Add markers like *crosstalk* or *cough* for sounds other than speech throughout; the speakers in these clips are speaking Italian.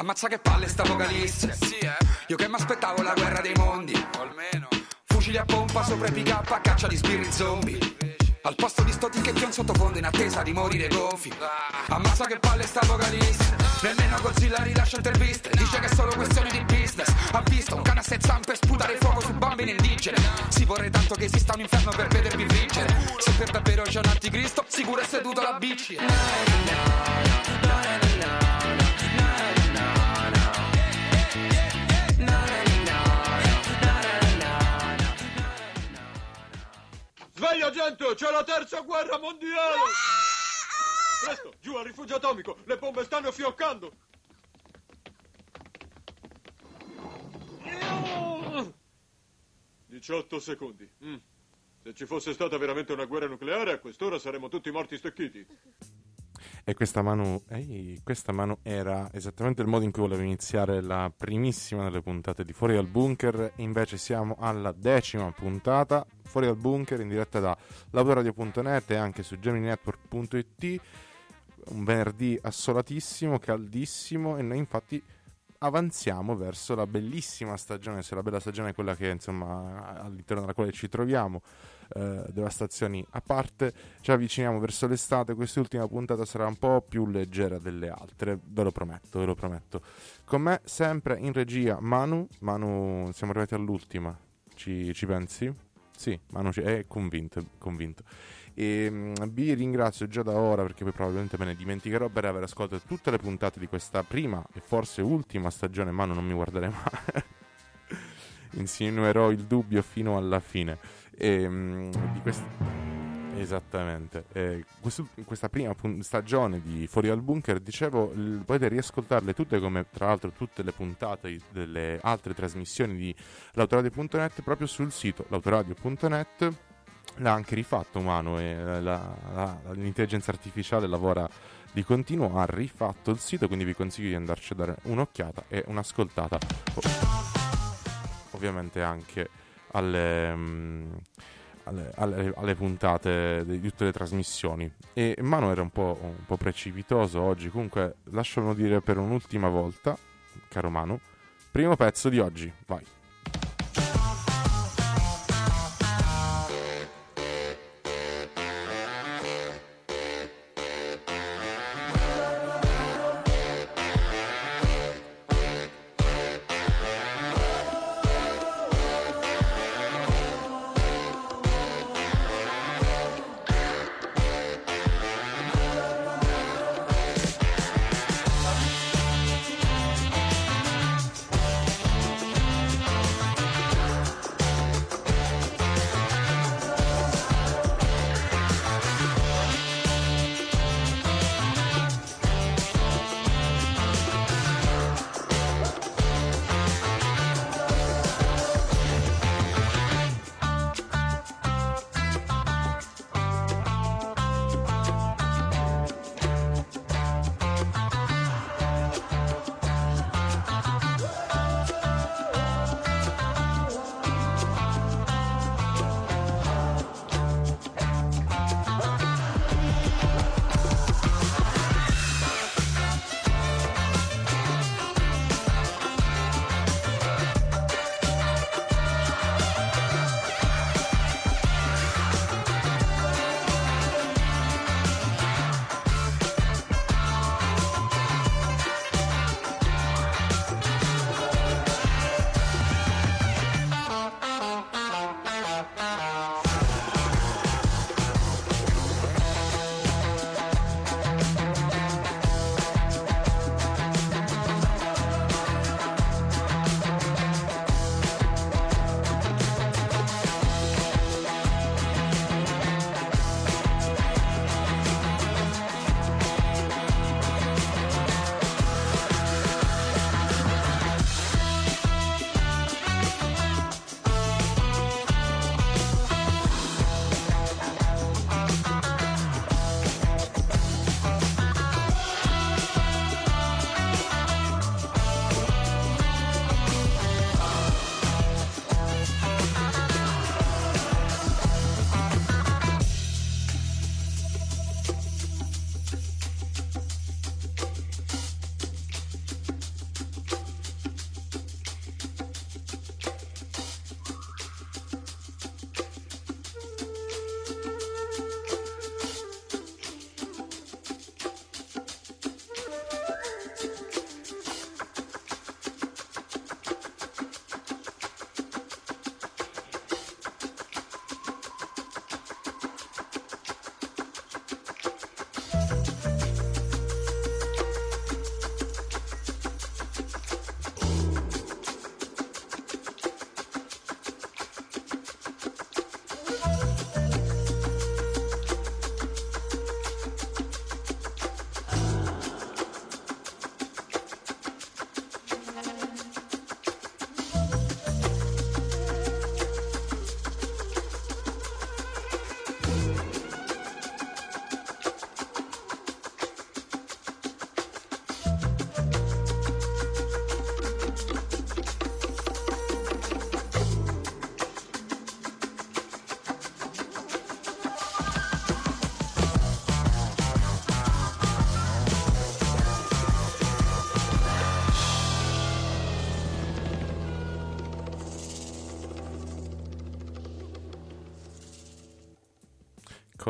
Ammazza che palle sta vocalista. Sì, eh? Io che mi aspettavo la guerra dei mondi. O almeno. Fucili a pompa sopra i pick up a caccia di sbirri zombie. Al posto di sto ticket in sottofondo in attesa di morire gonfi. Ammazza che palle sta vocalista. Nemmeno Godzilla rilascia interviste. Dice che è solo questione di business. Ha visto un cane a sei zampe sputare fuoco su bambini indigene. Si vorrei tanto che esista un inferno per vedervi friggere. Se per davvero c'è un anticristo, sicuro è seduto alla bici. Sveglia gente, c'è la terza guerra mondiale! Presto, giù al rifugio atomico, le bombe stanno fioccando! 18 secondi. Mm. Se ci fosse stata veramente una guerra nucleare, a quest'ora saremmo tutti morti stecchiti. E questa mano, ehi, questa mano era esattamente il modo in cui volevo iniziare la primissima delle puntate di Fuori dal Bunker. Invece siamo alla decima puntata. Fuori dal Bunker in diretta da lavoradio.net e anche su geminetwork.it. Un venerdì assolatissimo, caldissimo e noi infatti avanziamo verso la bellissima stagione, se la bella stagione è quella che insomma all'interno della quale ci troviamo, eh, devastazioni a parte, ci avviciniamo verso l'estate, quest'ultima puntata sarà un po' più leggera delle altre, ve lo prometto, ve lo prometto. Con me sempre in regia Manu, Manu siamo arrivati all'ultima, ci, ci pensi? Sì, Manu è convinto, convinto. E mm, vi ringrazio già da ora perché poi probabilmente me ne dimenticherò per aver ascoltato tutte le puntate di questa prima e forse ultima stagione, Manu non mi guarderei mai. *laughs* Insinuerò il dubbio fino alla fine. E, mm, di questa... Esattamente, eh, questo, questa prima stagione di Fuori dal Bunker, dicevo, l- potete riascoltarle tutte come tra l'altro tutte le puntate delle altre trasmissioni di l'autoradio.net proprio sul sito l'autoradio.net l'ha anche rifatto umano e la, la, l'intelligenza artificiale lavora di continuo, ha rifatto il sito, quindi vi consiglio di andarci a dare un'occhiata e un'ascoltata. Ovviamente anche alle, um, alle, alle, alle, puntate di tutte le trasmissioni. E Mano era un po', un po' precipitoso oggi, comunque lasciamo dire per un'ultima volta, caro Manu, primo pezzo di oggi, vai.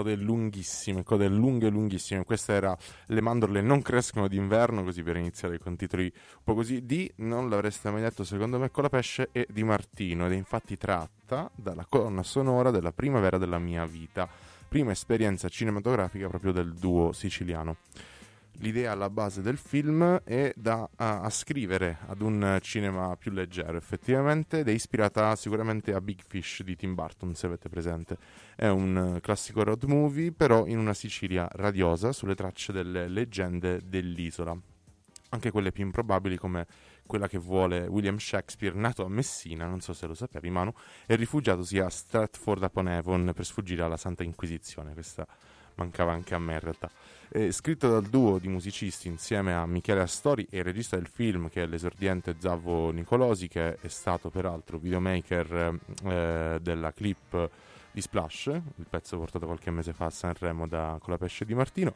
Code lunghissime, code lunghe lunghissime. Questa era Le mandorle non crescono d'inverno, così per iniziare con titoli un po' così. Di, non l'avreste mai detto secondo me, con la pesce e di Martino ed è infatti tratta dalla colonna sonora della primavera della mia vita, prima esperienza cinematografica proprio del duo siciliano l'idea alla base del film è da a, ascrivere ad un cinema più leggero effettivamente ed è ispirata sicuramente a Big Fish di Tim Burton se avete presente è un classico road movie però in una Sicilia radiosa sulle tracce delle leggende dell'isola anche quelle più improbabili come quella che vuole William Shakespeare, nato a Messina, non so se lo sapevi Manu, e rifugiatosi a Stratford upon Avon per sfuggire alla Santa Inquisizione. Questa mancava anche a me in realtà. È scritto dal duo di musicisti insieme a Michele Astori e il regista del film che è l'esordiente Zavvo Nicolosi che è stato peraltro videomaker eh, della clip di Splash, il pezzo portato qualche mese fa a Sanremo da, con la pesce di Martino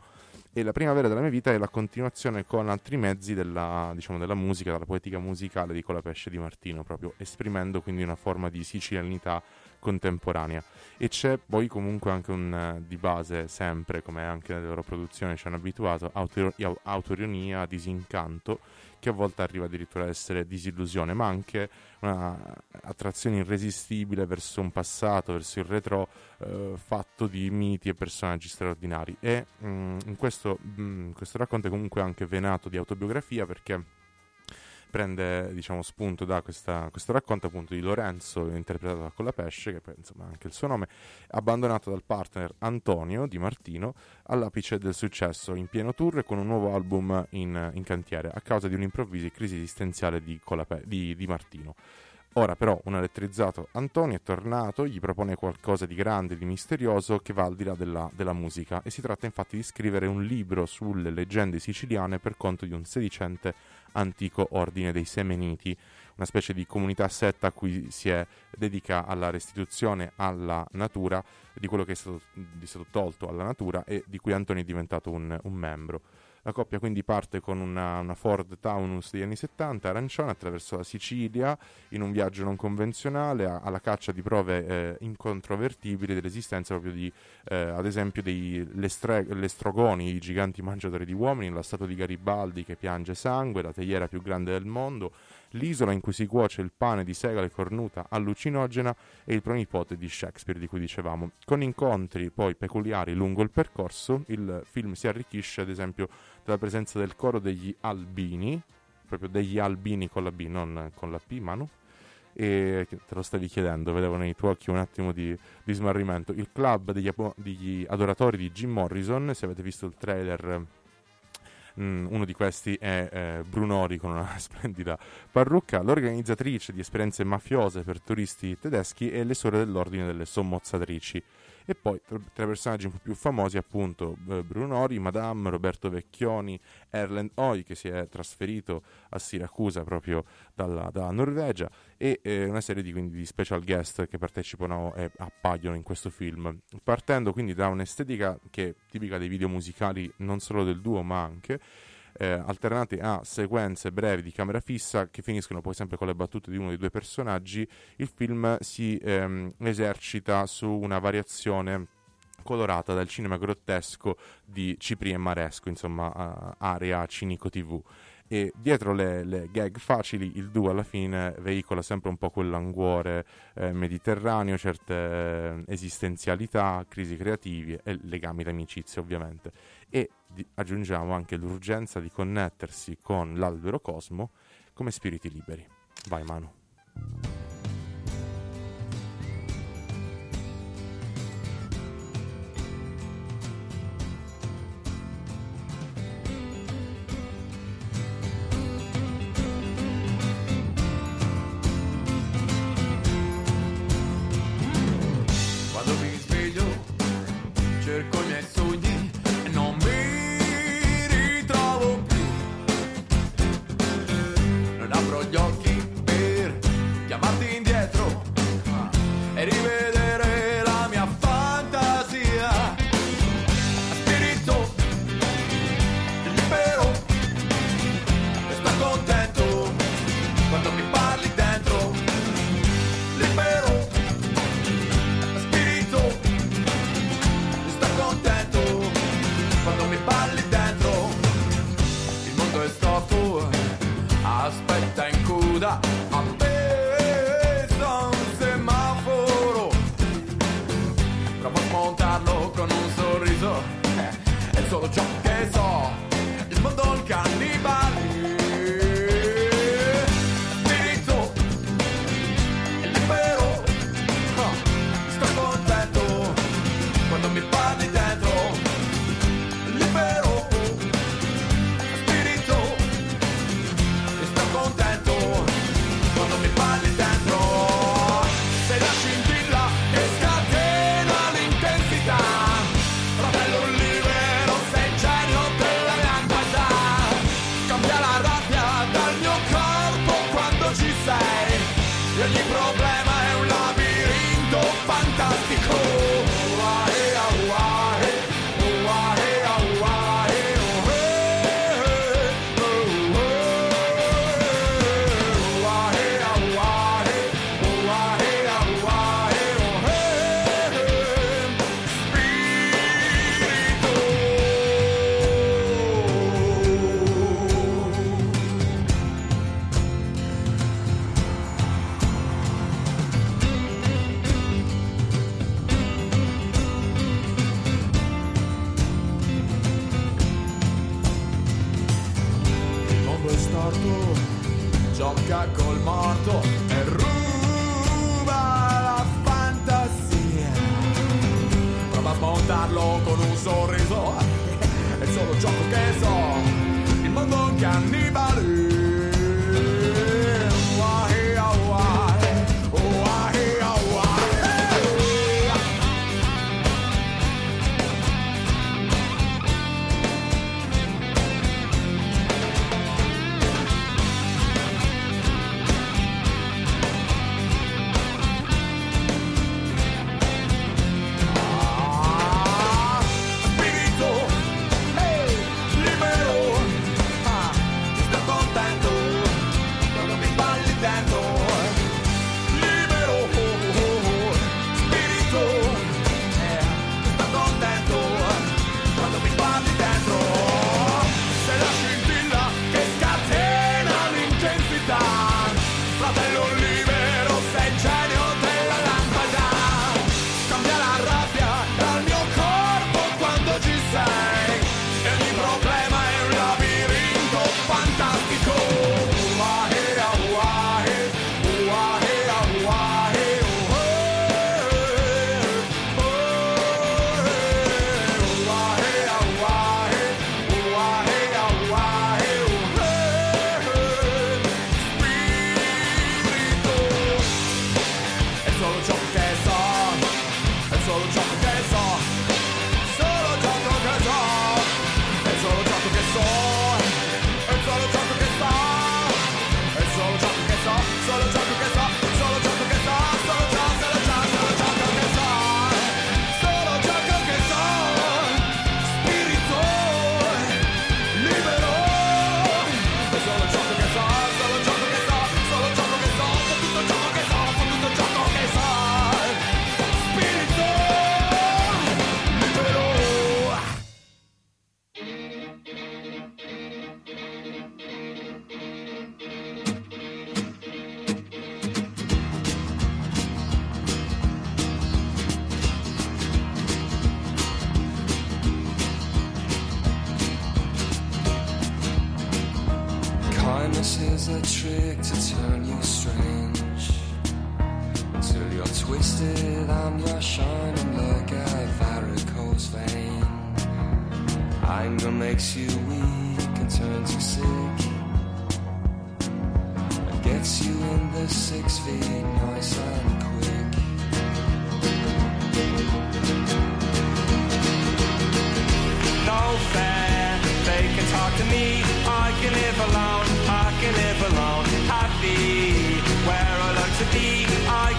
e la primavera della mia vita è la continuazione con altri mezzi della, diciamo, della musica, della poetica musicale di Colapesce di Martino, proprio esprimendo quindi una forma di sicilianità contemporanea. E c'è poi comunque anche un di base, sempre come anche nelle loro produzioni ci hanno abituato, autor- autoironia, disincanto che a volte arriva addirittura ad essere disillusione, ma anche un'attrazione irresistibile verso un passato, verso il retro eh, fatto di miti e personaggi straordinari. E mh, mm, in questo, mh, mm, questo racconto è comunque anche venato di autobiografia perché prende diciamo, spunto da questa, questo racconto appunto di Lorenzo, interpretato da Colapesce, che poi insomma anche il suo nome, abbandonato dal partner Antonio Di Martino all'apice del successo in pieno tour con un nuovo album in, in cantiere a causa di un'improvvisa crisi esistenziale di, Colape- di, di Martino. Ora però un elettrizzato Antonio è tornato, gli propone qualcosa di grande, di misterioso che va al di là della, della, musica e si tratta infatti di scrivere un libro sulle leggende siciliane per conto di un sedicente antico ordine dei Semeniti, una specie di comunità setta a cui si è, dedica alla restituzione alla natura di quello che è stato, è stato tolto alla natura e di cui Antonio è diventato un, un membro. La coppia quindi parte con una, una, Ford Taunus degli anni 70, arancione, attraverso la Sicilia, in un viaggio non convenzionale, a, alla caccia di prove eh, incontrovertibili dell'esistenza proprio di, eh, ad esempio, degli lestrogoni, i giganti mangiatori di uomini, la statua di Garibaldi che piange sangue, la teiera più grande del mondo, l'isola in cui si cuoce il pane di segale cornuta allucinogena e il pronipote di Shakespeare di cui dicevamo. Con incontri poi peculiari lungo il percorso, il film si arricchisce ad esempio dalla presenza del coro degli albini, proprio degli albini con la B, non con la P, Manu? E te lo stavi chiedendo, vedevo nei tuoi occhi un attimo di, di smarrimento. Il club degli, degli adoratori di Jim Morrison, se avete visto il trailer Mm, uno di questi è eh, Brunori con una *laughs* splendida parrucca, l'organizzatrice di esperienze mafiose per turisti tedeschi e le sore dell'ordine delle sommozzatrici. E poi tra, i personaggi un po' più famosi, appunto, eh, Brunori, Madame, Roberto Vecchioni, Erland Hoy, che si è trasferito a Siracusa proprio dalla, dalla Norvegia, e eh, una serie di, quindi, di, special guest che partecipano e appaiono in questo film. Partendo quindi da un'estetica che è tipica dei video musicali non solo del duo, ma anche eh, alternati a sequenze brevi di camera fissa che finiscono poi sempre con le battute di uno dei due personaggi, il film si ehm, esercita su una variazione colorata dal cinema grottesco di Cipri e Maresco, insomma, uh, area cinico TV. E dietro le, le, gag facili, il duo alla fine veicola sempre un po' quel languore eh, mediterraneo, certe eh, esistenzialità, crisi creativi e legami d'amicizia, ovviamente e di, aggiungiamo anche l'urgenza di connettersi con l'albero cosmo come spiriti liberi. Vai Manu.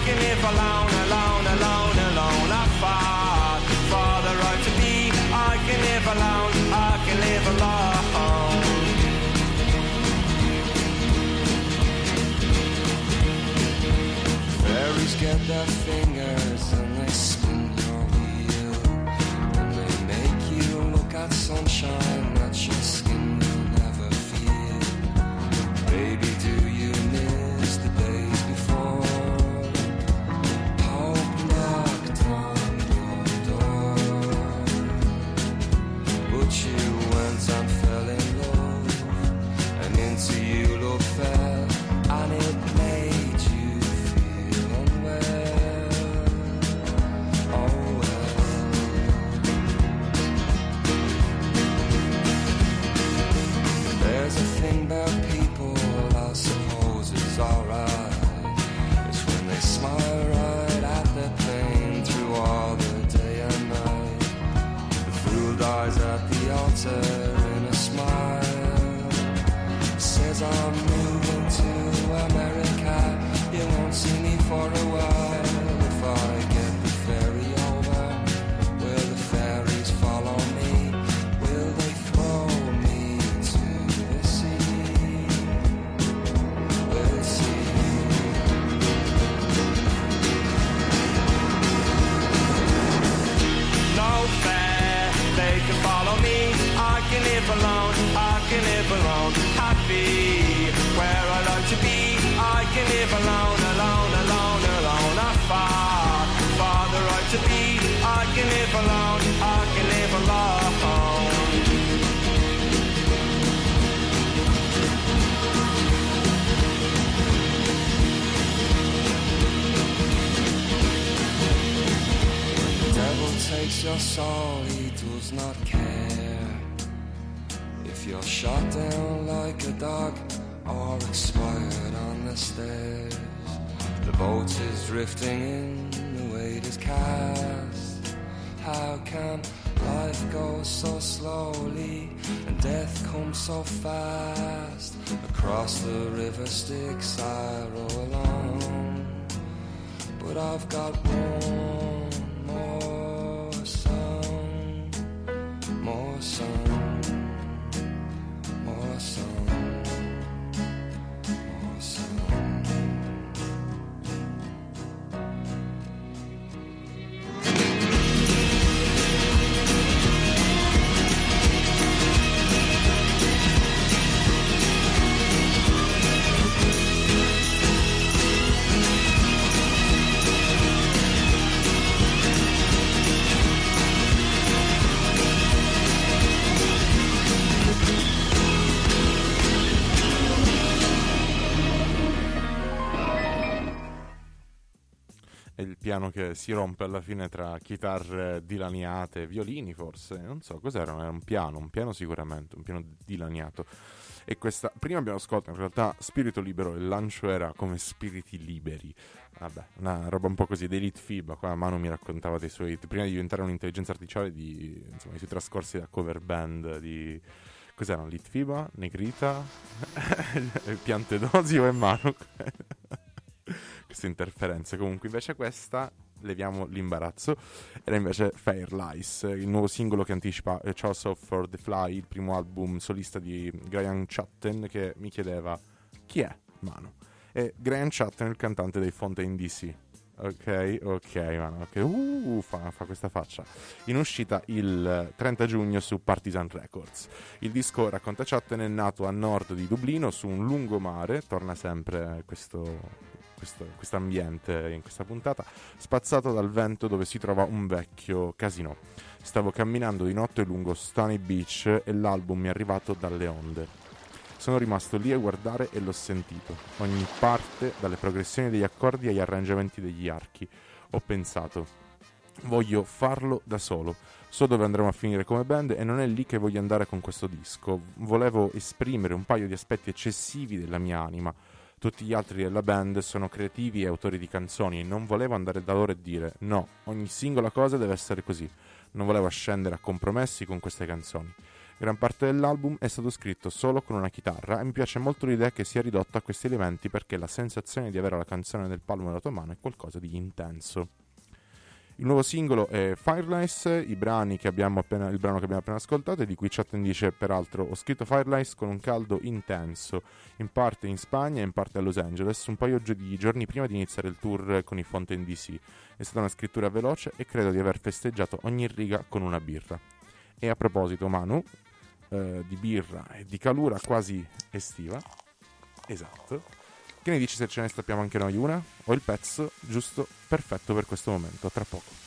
I can answer and a smile. Says I'm your all, he does not care. If you're shot down like a dog or expired on the stairs, the boat is drifting in, the weight is cast. How can life go so slowly and death comes so fast? Across the river sticks, I row along, but I've got one. Song, Piano che si rompe alla fine tra chitarre dilaniate, violini forse, non so cos'era, era un piano, un piano sicuramente, un piano dilaniato. E questa, prima abbiamo ascoltato in realtà Spirito Libero, il lancio era come Spiriti Liberi. Vabbè, una roba un po' così, dei Elite FIBA, qua Manu mi raccontava dei suoi, prima di diventare un'intelligenza artificiale, di, insomma, i suoi trascorsi da cover band di... Cos'erano? Elite FIBA? Negrita? *laughs* Piante d'osio e Manu? *laughs* queste interferenze. Comunque, invece, questa leviamo l'imbarazzo. Era invece Fair Lies, il nuovo singolo che anticipa eh, Charles of for the Fly, il primo album solista di Graham Chatten, che mi chiedeva chi è Mano. E Graham Chatten il cantante dei Fontaine DC. Ok, ok, mano, ok. Uh, fa, fa questa faccia. In uscita il 30 giugno su Partisan Records. Il disco racconta Chatten è nato a nord di Dublino su un lungomare, torna sempre questo, questo ambiente in questa puntata, spazzato dal vento dove si trova un vecchio casino. Stavo camminando di notte lungo Stony Beach e l'album mi è arrivato dalle onde. Sono rimasto lì a guardare e l'ho sentito, ogni parte, dalle progressioni degli accordi agli arrangiamenti degli archi. Ho pensato, voglio farlo da solo. So dove andremo a finire come band e non è lì che voglio andare con questo disco. Volevo esprimere un paio di aspetti eccessivi della mia anima. Tutti gli altri della band sono creativi e autori di canzoni e non volevo andare da loro e dire no, ogni singola cosa deve essere così. Non volevo scendere a compromessi con queste canzoni. Gran parte dell'album è stato scritto solo con una chitarra e mi piace molto l'idea che sia ridotto a questi elementi perché la sensazione di avere la canzone nel palmo della tua mano è qualcosa di intenso. Il nuovo singolo è Firelights, il brano che abbiamo appena, il brano che abbiamo appena ascoltato e di cui Chatten dice peraltro ho scritto Firelights con un caldo intenso, in parte in Spagna e in parte a Los Angeles, un paio di giorni prima di iniziare il tour con i Fontaine DC. È stata una scrittura veloce e credo di aver festeggiato ogni riga con una birra. E a proposito, Manu, eh, di birra e di calura quasi estiva, esatto, che ne dici se ce ne stappiamo anche noi una? Ho il pezzo giusto perfetto per questo momento, tra poco.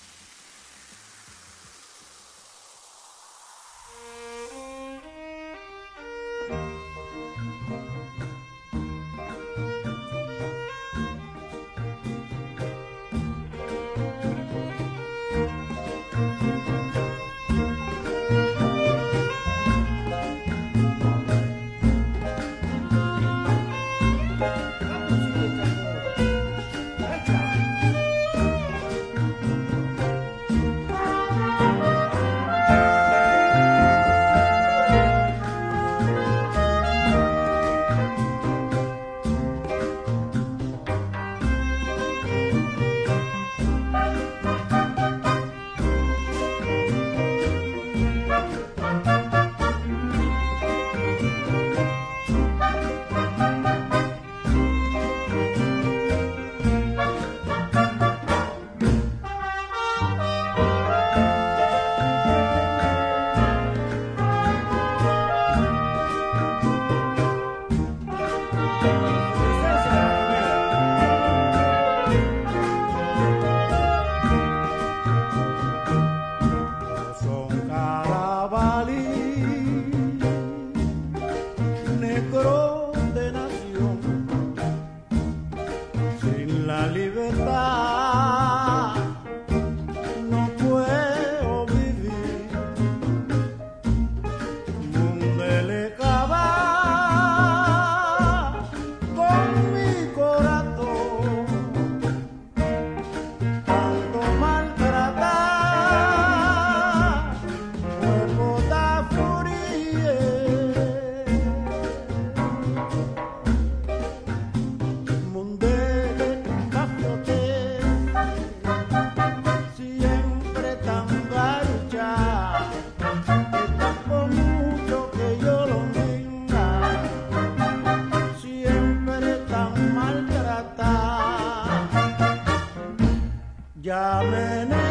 Llamen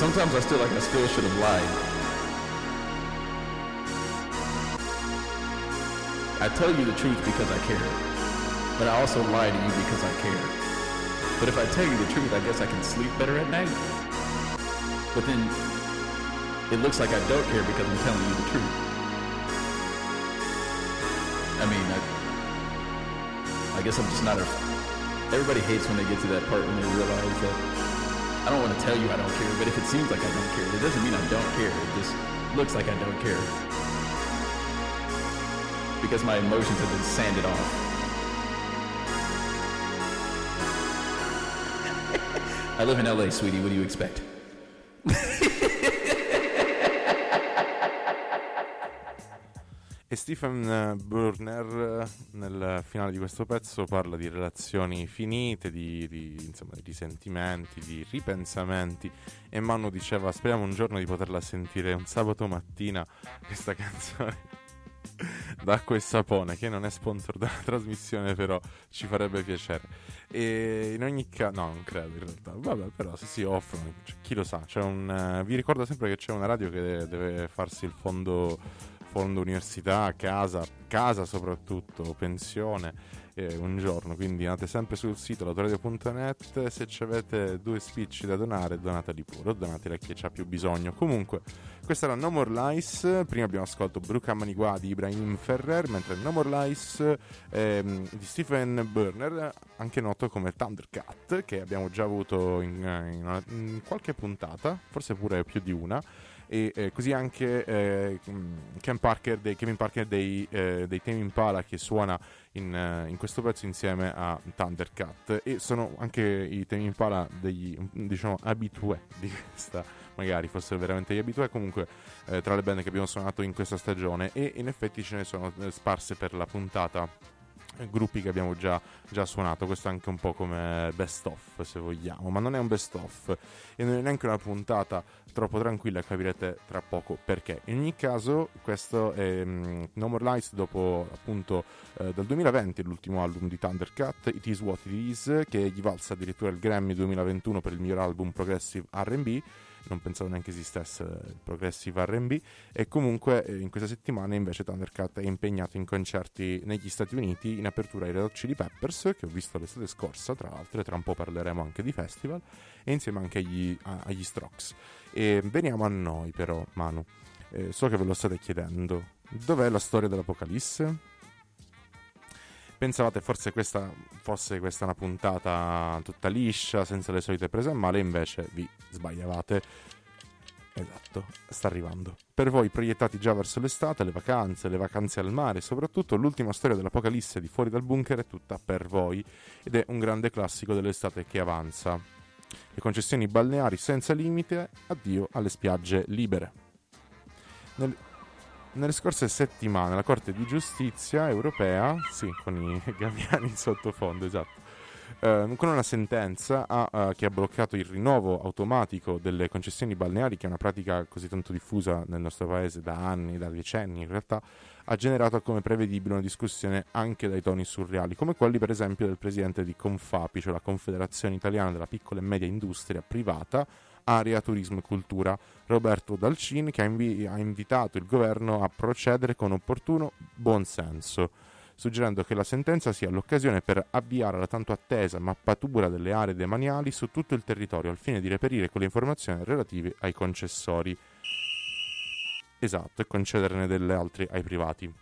sometimes I still like I still should have lied. I tell you the truth because I care. But I also lie to you because I care. But if I tell you the truth, I guess I can sleep better at night. But then it looks like I don't care because I'm telling you the truth. I mean, I, I guess I'm just not a. Everybody hates when they get to that part when they realize that I don't want to tell you I don't care, but if it seems like I don't care, it doesn't mean I don't care. It just looks like I don't care. Because my emotions have been sanded off. *laughs* I live in LA, sweetie. What do you expect? Stephen Burner nel finale di questo pezzo parla di relazioni finite, di, di, insomma, di risentimenti, di ripensamenti e Manu diceva speriamo un giorno di poterla sentire un sabato mattina questa *laughs* canzone d'acqua e sapone che non è sponsor della trasmissione però ci farebbe piacere. E in ogni caso no non credo in realtà. Vabbè però se si offrono cioè, chi lo sa un, eh, vi ricordo sempre che c'è una radio che deve farsi il fondo fondo università casa casa soprattutto pensione un giorno. Quindi andate sempre sul sito l'autoradio.net. Se avete due spicci da donare, donateli pure, o donateli a chi ha più bisogno. Comunque, questa era No More Lies. Prima abbiamo ascoltato Bruca Manigua di Ibrahim Ferrer, mentre No More Lies ehm, di Stephen Burner, anche noto come Thundercat, che abbiamo già avuto in, in in qualche puntata, forse pure più di una. E eh, così anche eh, Parker dei, Kevin Parker dei, eh, dei Tame Impala che suona in, eh, in questo pezzo insieme a Thundercat. E sono anche i Tame Impala degli diciamo abitué di questa magari fossero veramente gli abitué. Comunque eh, tra le band che abbiamo suonato in questa stagione. E in effetti ce ne sono eh, sparse per la puntata gruppi che abbiamo già, già suonato. Questo è anche un po' come best of se vogliamo. Ma non è un best of. E non è neanche una puntata troppo tranquilla capirete tra poco perché. In ogni caso questo è mm, No More Lights dopo appunto eh, dal 2020 l'ultimo album di Thundercat It Is What It Is che gli valsa addirittura il Grammy 2021 per il miglior album progressive R&B non pensavo neanche esistesse il progressive R&B e comunque eh, in questa settimana invece Thundercat è impegnato in concerti negli Stati Uniti in apertura ai Red Hot Chili Peppers che ho visto l'estate scorsa tra l'altro e tra un po' parleremo anche di festival e insieme anche agli, agli Strokes e veniamo a noi però Manu Eh, so che ve lo state chiedendo dov'è la storia dell'Apocalisse? Pensavate forse questa fosse questa una puntata tutta liscia, senza le solite prese a male, invece vi sbagliavate. Esatto, sta arrivando. Per voi proiettati già verso l'estate, le vacanze, le vacanze al mare, soprattutto l'ultima storia dell'Apocalisse di Fuori dal Bunker è tutta per voi ed è un grande classico dell'estate che avanza. Le concessioni balneari senza limite, addio alle spiagge libere. Nel- nelle scorse settimane la Corte di Giustizia europea, sì, con i *laughs* gabbiani sottofondo, esatto, eh, con una sentenza ha, eh, che ha bloccato il rinnovo automatico delle concessioni balneari, che è una pratica così tanto diffusa nel nostro paese da anni, da decenni in realtà, ha generato come prevedibile una discussione anche dai toni surreali, come quelli per esempio del presidente di Confapi, cioè la Confederazione Italiana della Piccola e Media Industria Privata, Area Turismo e Cultura, Roberto Dalcin, che ha, invi- ha invitato il governo a procedere con opportuno buonsenso, suggerendo che la sentenza sia l'occasione per avviare la tanto attesa mappatura delle aree demaniali su tutto il territorio al fine di reperire quelle informazioni relative ai concessori. Esatto, e concederne delle altre ai privati.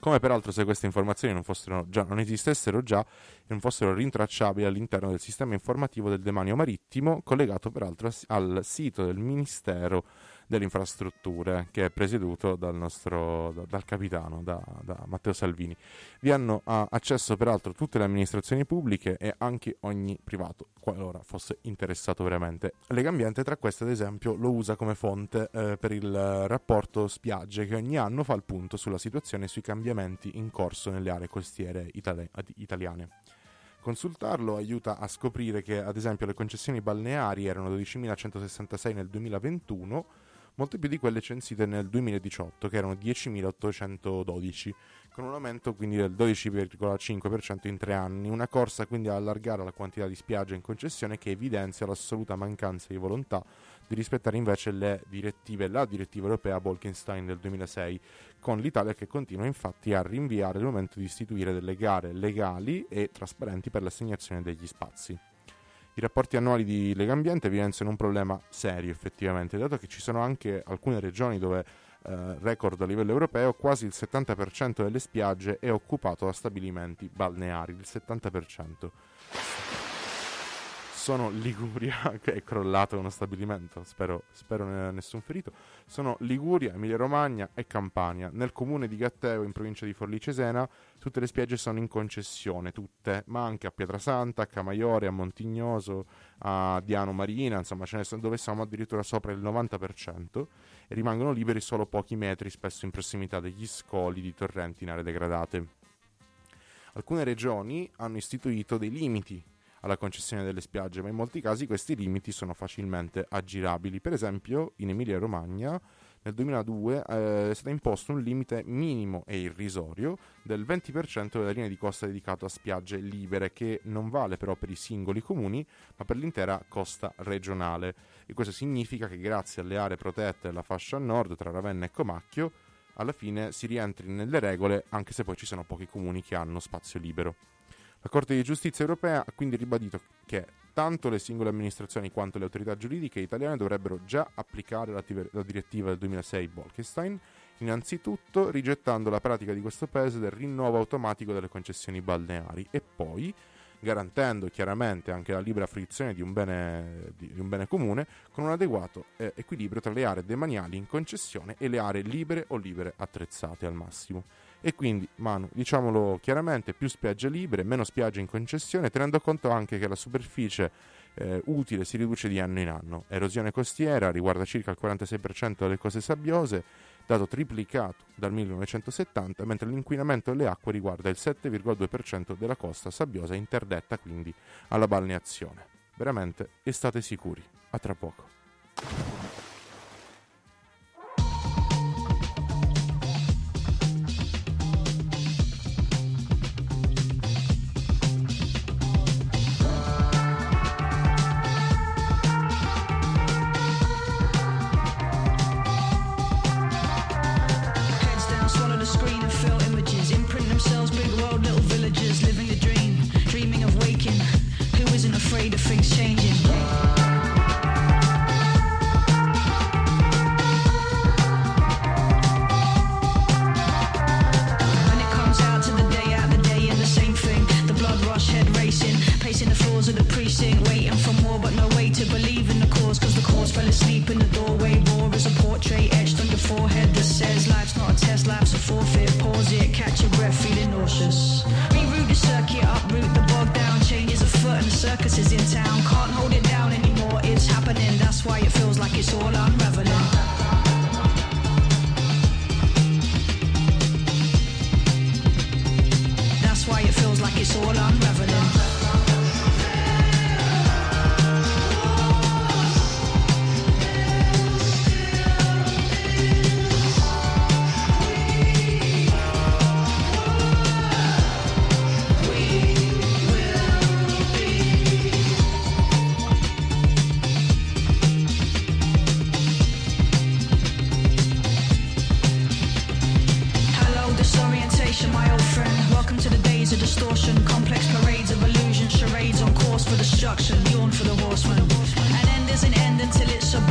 Come peraltro se queste informazioni non, fossero già, non esistessero già e non fossero rintracciabili all'interno del sistema informativo del demanio marittimo, collegato peraltro al sito del Ministero delle Infrastrutture, che è presieduto dal nostro da- dal capitano, da, da Matteo Salvini. Vi hanno ah, accesso peraltro tutte le amministrazioni pubbliche e anche ogni privato, qualora fosse interessato veramente. Legambiente tra queste ad esempio lo usa come fonte eh, per il rapporto spiagge che ogni anno fa il punto sulla situazione e sui cambiamenti in corso nelle aree costiere itali- italiane. Consultarlo aiuta a scoprire che, ad esempio, le concessioni balneari erano 12.166 nel 2021, molte più di quelle censite nel 2018, che erano 10.812, con un aumento quindi del 12,5% in tre anni. Una corsa quindi a allargare la quantità di spiagge in concessione che evidenzia l'assoluta mancanza di volontà di rispettare invece le direttive, la direttiva europea Bolkenstein del 2006, con l'Italia che continua infatti a rinviare il momento di istituire delle gare legali e trasparenti per l'assegnazione degli spazi. I rapporti annuali di Legambiente evidenziano un problema serio effettivamente, dato che ci sono anche alcune regioni dove eh, record a livello europeo quasi il 70% delle spiagge è occupato da stabilimenti balneari, il 70%. Sono Liguria, *laughs* che è crollato uno stabilimento, spero, spero ne- nessun ferito. Sono Liguria, Emilia Romagna e Campania. Nel comune di Gatteo, in provincia di Forlì Cesena, tutte le spiagge sono in concessione, tutte, ma anche a Pietrasanta, a Camaiore, a Montignoso, a Diano Marina, insomma, ce ne sono dove siamo addirittura sopra il 90% e rimangono liberi solo pochi metri, spesso in prossimità degli scoli di torrenti in aree degradate. Alcune regioni hanno istituito dei limiti alla concessione delle spiagge, ma in molti casi questi limiti sono facilmente aggirabili. Per esempio, in Emilia-Romagna nel 2002 eh, è stato imposto un limite minimo e irrisorio del 20% della linea di costa dedicato a spiagge libere, che non vale però per i singoli comuni, ma per l'intera costa regionale. E questo significa che grazie alle aree protette della fascia nord tra Ravenna e Comacchio alla fine si rientri nelle regole, anche se poi ci sono pochi comuni che hanno spazio libero. La Corte di giustizia europea ha quindi ribadito che tanto le singole amministrazioni quanto le autorità giuridiche italiane dovrebbero già applicare la, tive- la direttiva del 2006 Bolkestein, innanzitutto rigettando la pratica di questo paese del rinnovo automatico delle concessioni balneari e poi garantendo chiaramente anche la libera fruizione di un bene, di un bene comune con un adeguato eh, equilibrio tra le aree demaniali in concessione e le aree libere o libere attrezzate al massimo. E quindi, Manu, diciamolo chiaramente, più spiagge libere, meno spiagge in concessione, tenendo conto anche che la superficie eh, utile si riduce di anno in anno. Erosione costiera riguarda circa il 46% delle cose sabbiose, dato triplicato dal 1970, mentre l'inquinamento delle acque riguarda il 7,2% della costa sabbiosa interdetta quindi alla balneazione. Veramente, e state sicuri. A tra poco. till it's a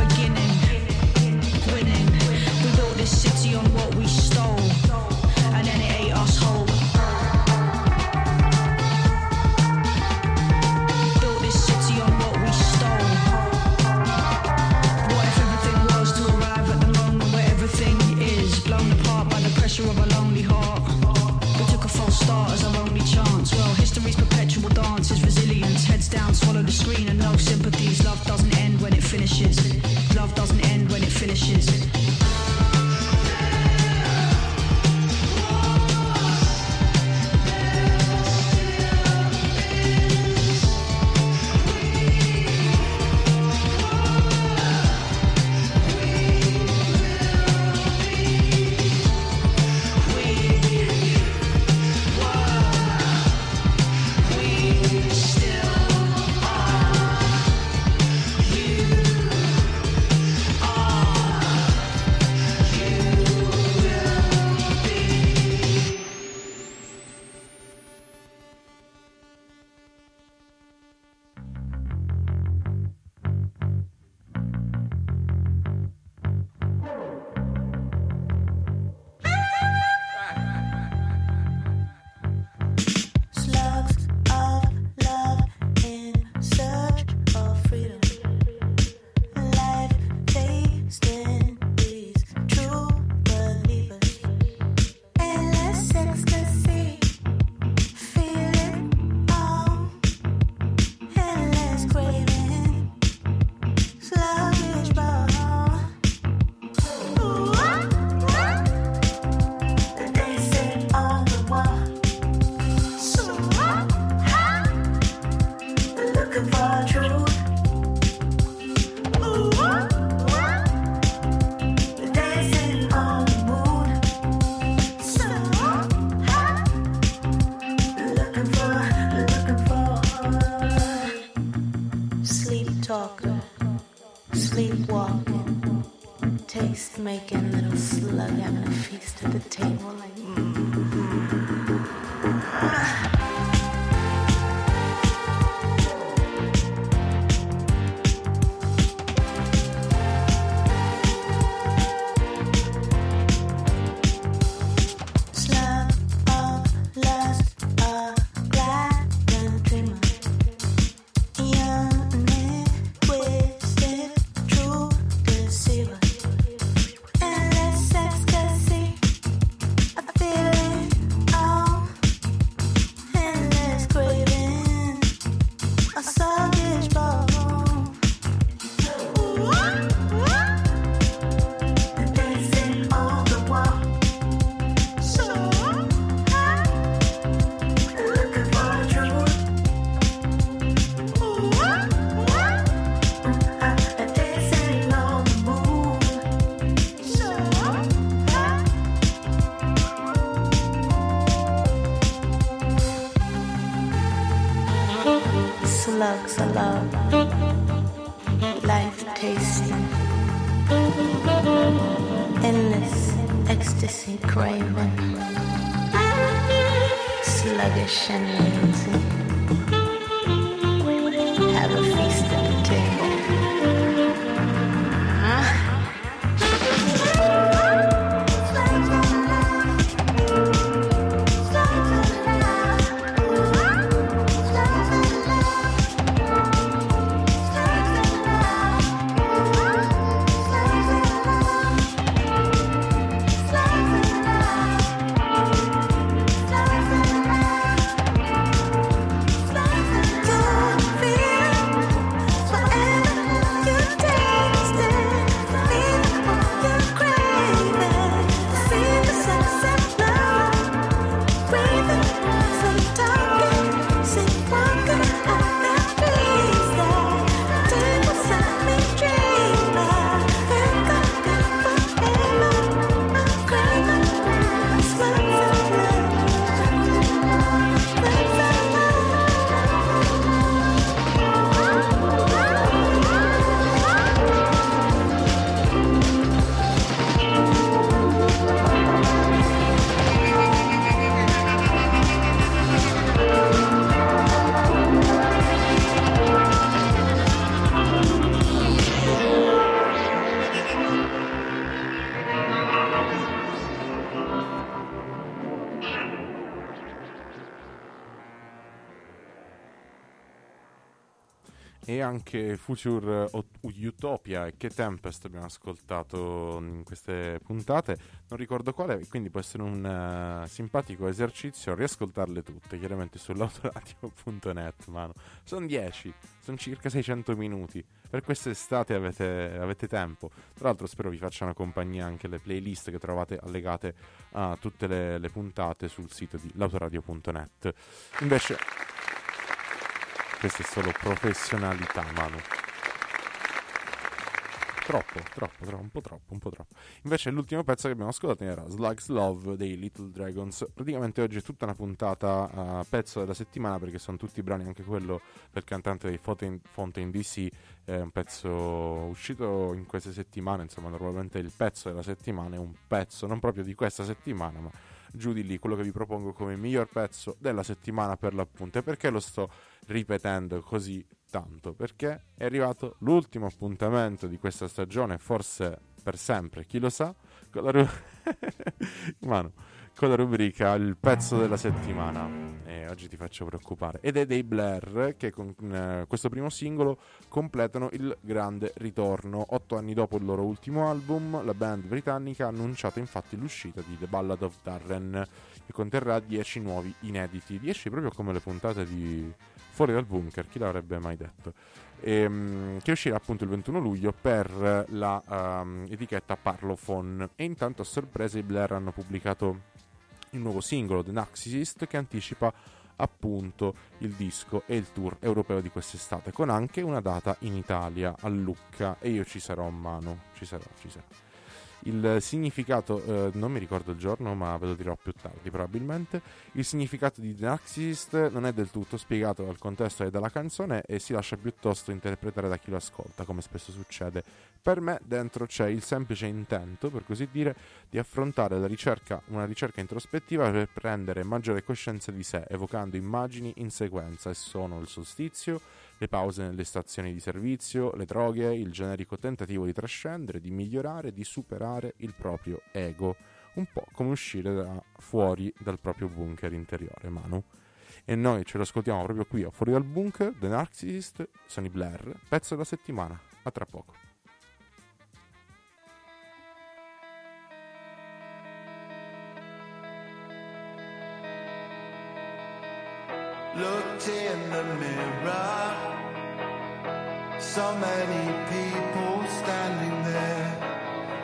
To the table. Future Ut- Utopia. E che Tempest abbiamo ascoltato in queste puntate? Non ricordo quale quindi può essere un eh, simpatico esercizio riascoltarle tutte chiaramente sull'autoradio.net mano. Sono 10 sono circa 600 minuti. Per quest'estate avete, avete tempo. Tra l'altro spero vi facciano compagnia anche le playlist che trovate allegate a tutte le, le puntate sul sito di l'autoradio.net invece questa è solo professionalità, Manu. Troppo, troppo, troppo, un po' troppo, un po' troppo. Invece l'ultimo pezzo che abbiamo ascoltato era Slugs Love dei Little Dragons. Praticamente oggi è tutta una puntata a pezzo della settimana perché sono tutti brani, anche quello del cantante dei Fontaine, Fontaine DC, è un pezzo uscito in queste settimane, insomma normalmente il pezzo della settimana è un pezzo non proprio di questa settimana, ma giù di lì, quello che vi propongo come miglior pezzo della settimana per l'appunto. E perché lo sto ripetendo così tanto? Perché è arrivato l'ultimo appuntamento di questa stagione, forse per sempre, chi lo sa, con la, ru- *laughs* Manu, con la rubrica Il pezzo della settimana. E oggi ti faccio preoccupare. Ed è dei Blair che con eh, questo primo singolo completano il grande ritorno. Otto anni dopo il loro ultimo album, la band britannica ha annunciato infatti l'uscita di The Ballad of Darren, che conterrà 10 nuovi inediti. 10 proprio come le puntate di Fuori dal Bunker, chi l'avrebbe mai detto? Ehm, che uscirà appunto il 21 luglio per la ehm, etichetta Parlophone. E intanto a sorpresa i Blair hanno pubblicato il nuovo singolo The Narcissist che anticipa appunto il disco e il tour europeo di quest'estate con anche una data in Italia a Lucca e io ci sarò a mano. Ci sarò ci sarò Il significato, eh, non mi ricordo il giorno, ma ve lo dirò più tardi probabilmente. Il significato di Narcissist non è del tutto spiegato dal contesto e dalla canzone e si lascia piuttosto interpretare da chi lo ascolta, come spesso succede. Per me dentro c'è il semplice intento, per così dire, di affrontare ricerca, una ricerca introspettiva per prendere maggiore coscienza di sé, evocando immagini in sequenza e sono il solstizio, le pause nelle stazioni di servizio, le droghe, il generico tentativo di trascendere, di migliorare, di superare il proprio ego, un po' come uscire da fuori dal proprio bunker interiore, Manu. E noi ce lo ascoltiamo proprio qui fuori dal bunker, The Narcissist, Sonny Blair, pezzo della settimana. A tra poco. Looked in the mirror. So many people standing there.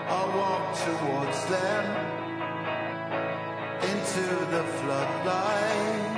I walked towards them into the floodlights.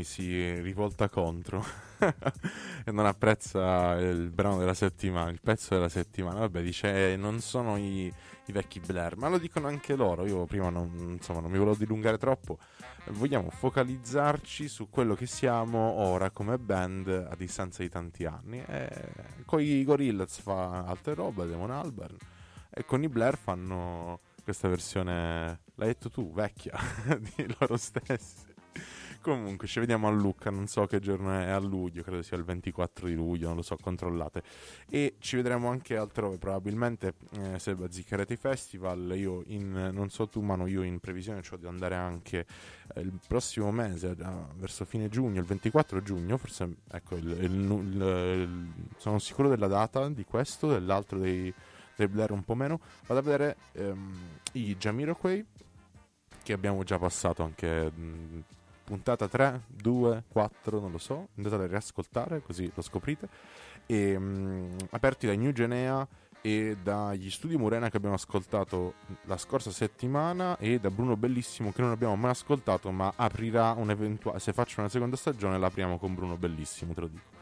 Mi si rivolta contro *laughs* e non apprezza il brano della settimana, il pezzo della settimana. Vabbè, dice eh, non sono i, i vecchi Blair, ma lo dicono anche loro. Io prima non, insomma, non mi volevo dilungare troppo. Vogliamo focalizzarci su quello che siamo ora come band a distanza di tanti anni. E con i Gorillaz fa altre roba, Demon Albarn, e con i Blair fanno questa versione, l'hai detto tu, vecchia *laughs* di loro stessi. Comunque, ci vediamo a Lucca, non so che giorno è, a luglio, credo sia il 24 di luglio, non lo so, controllate. E ci vedremo anche altrove, probabilmente, eh, se Ziccarete Festival, io in, non so tu, Mano, io in previsione ho di andare anche eh, il prossimo mese, eh, verso fine giugno, il 24 giugno, forse, ecco, il, il- il- sono sicuro della data di questo, dell'altro dei Blair un po' meno, vado a vedere ehm, i Jamiroquai, che abbiamo già passato anche mh, puntata 3, 2, 4, non lo so, andate a riascoltare così lo scoprite. E, mh, aperti da New Genea e dagli studi Murena che abbiamo ascoltato la scorsa settimana e da Bruno Bellissimo che non abbiamo mai ascoltato ma aprirà un eventuale se faccio una seconda stagione l'apriamo con Bruno Bellissimo te lo dico.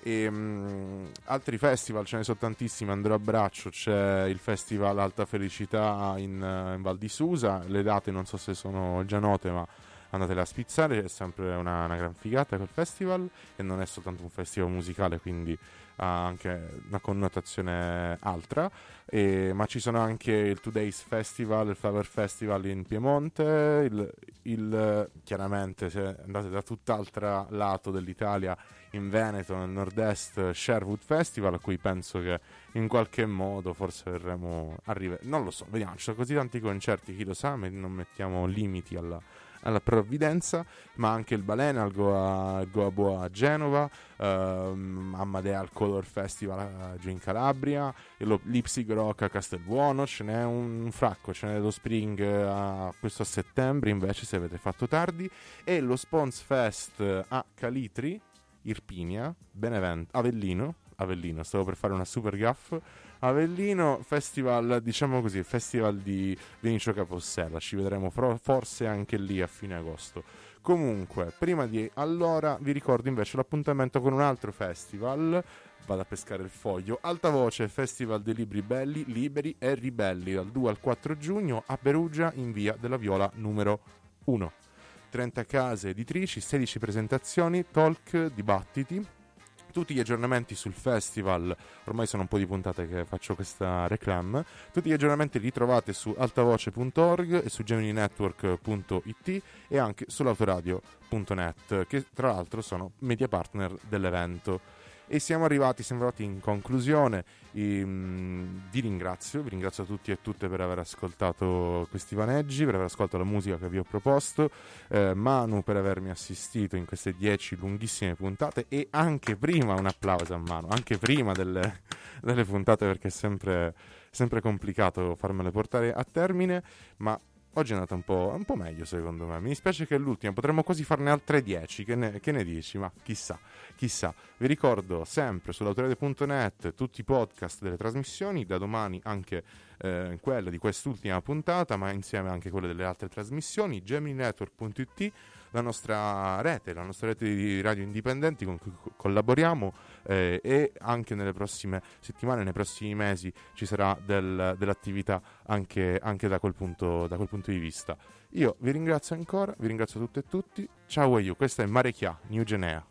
E, mh, altri festival ce ne sono tantissimi andrò a braccio c'è il festival Alta Felicità in, eh, in Val di Susa. Le date non so se sono già note ma andatele a spizzare è sempre una, una gran figata quel festival e non è soltanto un festival musicale quindi ha anche una connotazione altra. E- ma ci sono anche il Two Days Festival il Flower Festival in Piemonte il, il- chiaramente se andate da tutt'altro lato dell'Italia in Veneto, nel nord-est, Sherwood Festival, a cui penso che in qualche modo forse verremo a rive- Non lo so, vediamo, ci sono così tanti concerti, chi lo sa, non mettiamo limiti alla, alla provvidenza, ma anche il Balena, il Goa, Goa Boa a Genova, ehm, Amadea al Color Festival giù in Calabria, lo- l'Ipsig Rock a Castelbuono, ce n'è un fracco, ce n'è lo Spring a, questo a settembre, invece se avete fatto tardi, e lo Spons Fest a Calitri, Irpinia, Benevento, Avellino, Avellino, stavo per fare una super gaff. Avellino, festival, diciamo così, festival di Vinicio Capossela. Ci vedremo fro- forse anche lì a fine agosto. Comunque, prima di allora, vi ricordo invece l'appuntamento con un altro festival. Vado a pescare il foglio. Alta voce, Festival dei Libri Belli, Liberi e Ribelli, dal 2 al 4 giugno a Perugia in via della Viola numero 1. 30 case editrici, 16 presentazioni, talk, dibattiti. Tutti gli aggiornamenti sul festival, ormai sono un po' di puntate che faccio questa reclam, tutti gli aggiornamenti li trovate su altavoce.org e su gemininetwork.it e anche sull'autoradio.net, che tra l'altro sono media partner dell'evento. E siamo arrivati, siamo arrivati in conclusione. Ehm, vi ringrazio, vi ringrazio a tutti e tutte per aver ascoltato questi vaneggi, per aver ascoltato la musica che vi ho proposto, eh, Manu per avermi assistito in queste dieci lunghissime puntate e anche prima, un applauso a Manu, anche prima delle, delle puntate perché è sempre, sempre complicato farmele portare a termine, ma Oggi è andata un po', un po' meglio secondo me. Mi dispiace che è l'ultima, potremmo quasi farne altre 10. Che ne, che ne dici? Ma chissà, chissà. Vi ricordo sempre sull'autorete.net tutti i podcast delle trasmissioni, da domani anche eh, quella di quest'ultima puntata, ma insieme anche quelle delle altre trasmissioni, gemininetwork.it, la nostra rete, la nostra rete di radio indipendenti con cui co- collaboriamo eh, e anche nelle prossime settimane, nei prossimi mesi ci sarà del- dell'attività anche, anche da, quel punto, da quel punto di vista. Io vi ringrazio ancora, vi ringrazio tutte e tutti. Ciao a you, questa è Marecchia, New Genea.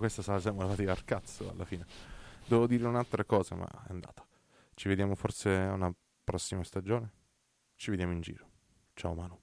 Questa se la siamo levati al cazzo alla fine. Devo dire un'altra cosa, ma è andata. Ci vediamo forse una prossima stagione. Ci vediamo in giro. Ciao Manu.